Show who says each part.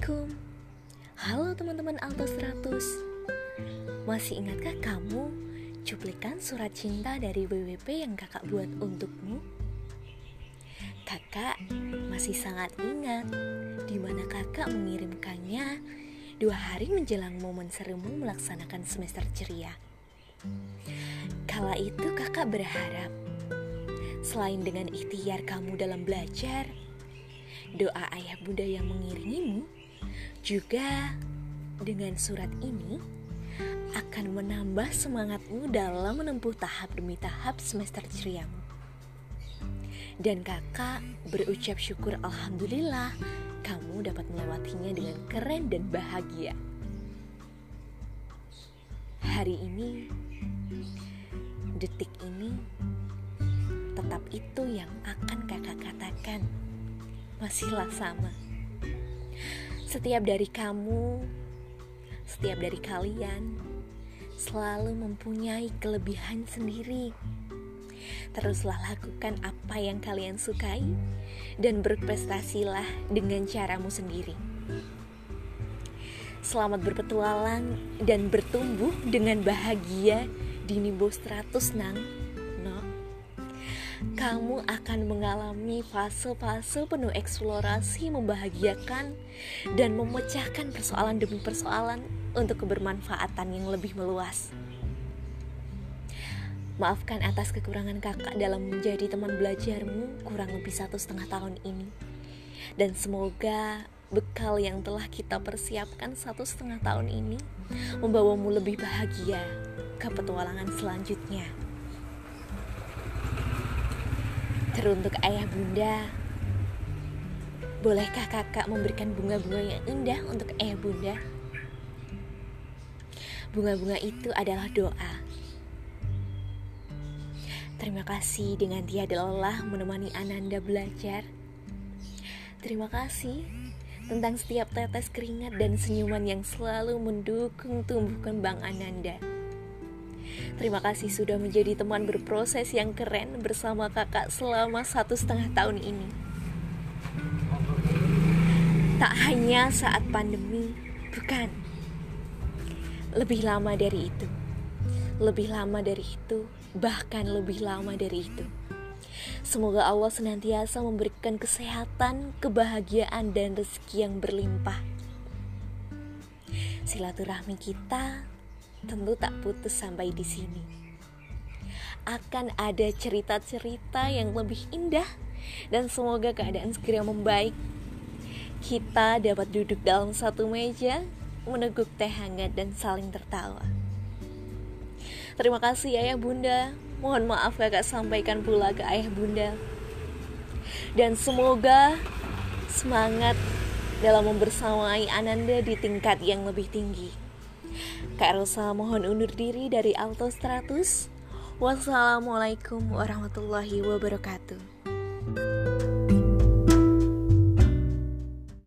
Speaker 1: Assalamualaikum Halo teman-teman Alto 100 Masih ingatkah kamu cuplikan surat cinta dari WWP yang kakak buat untukmu? Kakak masih sangat ingat di mana kakak mengirimkannya dua hari menjelang momen serumu melaksanakan semester ceria. Kala itu kakak berharap Selain dengan ikhtiar kamu dalam belajar, doa ayah bunda yang mengiringimu juga dengan surat ini akan menambah semangatmu dalam menempuh tahap demi tahap semester ceriamu. Dan kakak berucap syukur Alhamdulillah kamu dapat melewatinya dengan keren dan bahagia. Hari ini, detik ini, tetap itu yang akan kakak katakan. Masihlah sama. Setiap dari kamu, setiap dari kalian selalu mempunyai kelebihan sendiri. Teruslah lakukan apa yang kalian sukai dan berprestasilah dengan caramu sendiri. Selamat berpetualang dan bertumbuh dengan bahagia di Nimbo 100 nang. Kamu akan mengalami fase-fase penuh eksplorasi membahagiakan dan memecahkan persoalan demi persoalan untuk kebermanfaatan yang lebih meluas. Maafkan atas kekurangan kakak dalam menjadi teman belajarmu kurang lebih satu setengah tahun ini. Dan semoga bekal yang telah kita persiapkan satu setengah tahun ini membawamu lebih bahagia ke petualangan selanjutnya. Teruntuk ayah bunda, bolehkah kakak memberikan bunga-bunga yang indah untuk ayah bunda? Bunga-bunga itu adalah doa. Terima kasih dengan tiada lelah menemani Ananda belajar. Terima kasih tentang setiap tetes keringat dan senyuman yang selalu mendukung tumbuh kembang Ananda. Terima kasih sudah menjadi teman berproses yang keren bersama kakak selama satu setengah tahun ini. Tak hanya saat pandemi, bukan lebih lama dari itu, lebih lama dari itu, bahkan lebih lama dari itu. Semoga Allah senantiasa memberikan kesehatan, kebahagiaan, dan rezeki yang berlimpah. Silaturahmi kita tentu tak putus sampai di sini. Akan ada cerita-cerita yang lebih indah, dan semoga keadaan segera membaik. Kita dapat duduk dalam satu meja meneguk teh hangat dan saling tertawa. Terima kasih ayah bunda. Mohon maaf kakak sampaikan pula ke ayah bunda. Dan semoga semangat dalam membersamai Ananda di tingkat yang lebih tinggi. Kak Rosa mohon undur diri dari Alto Stratus. Wassalamualaikum warahmatullahi wabarakatuh.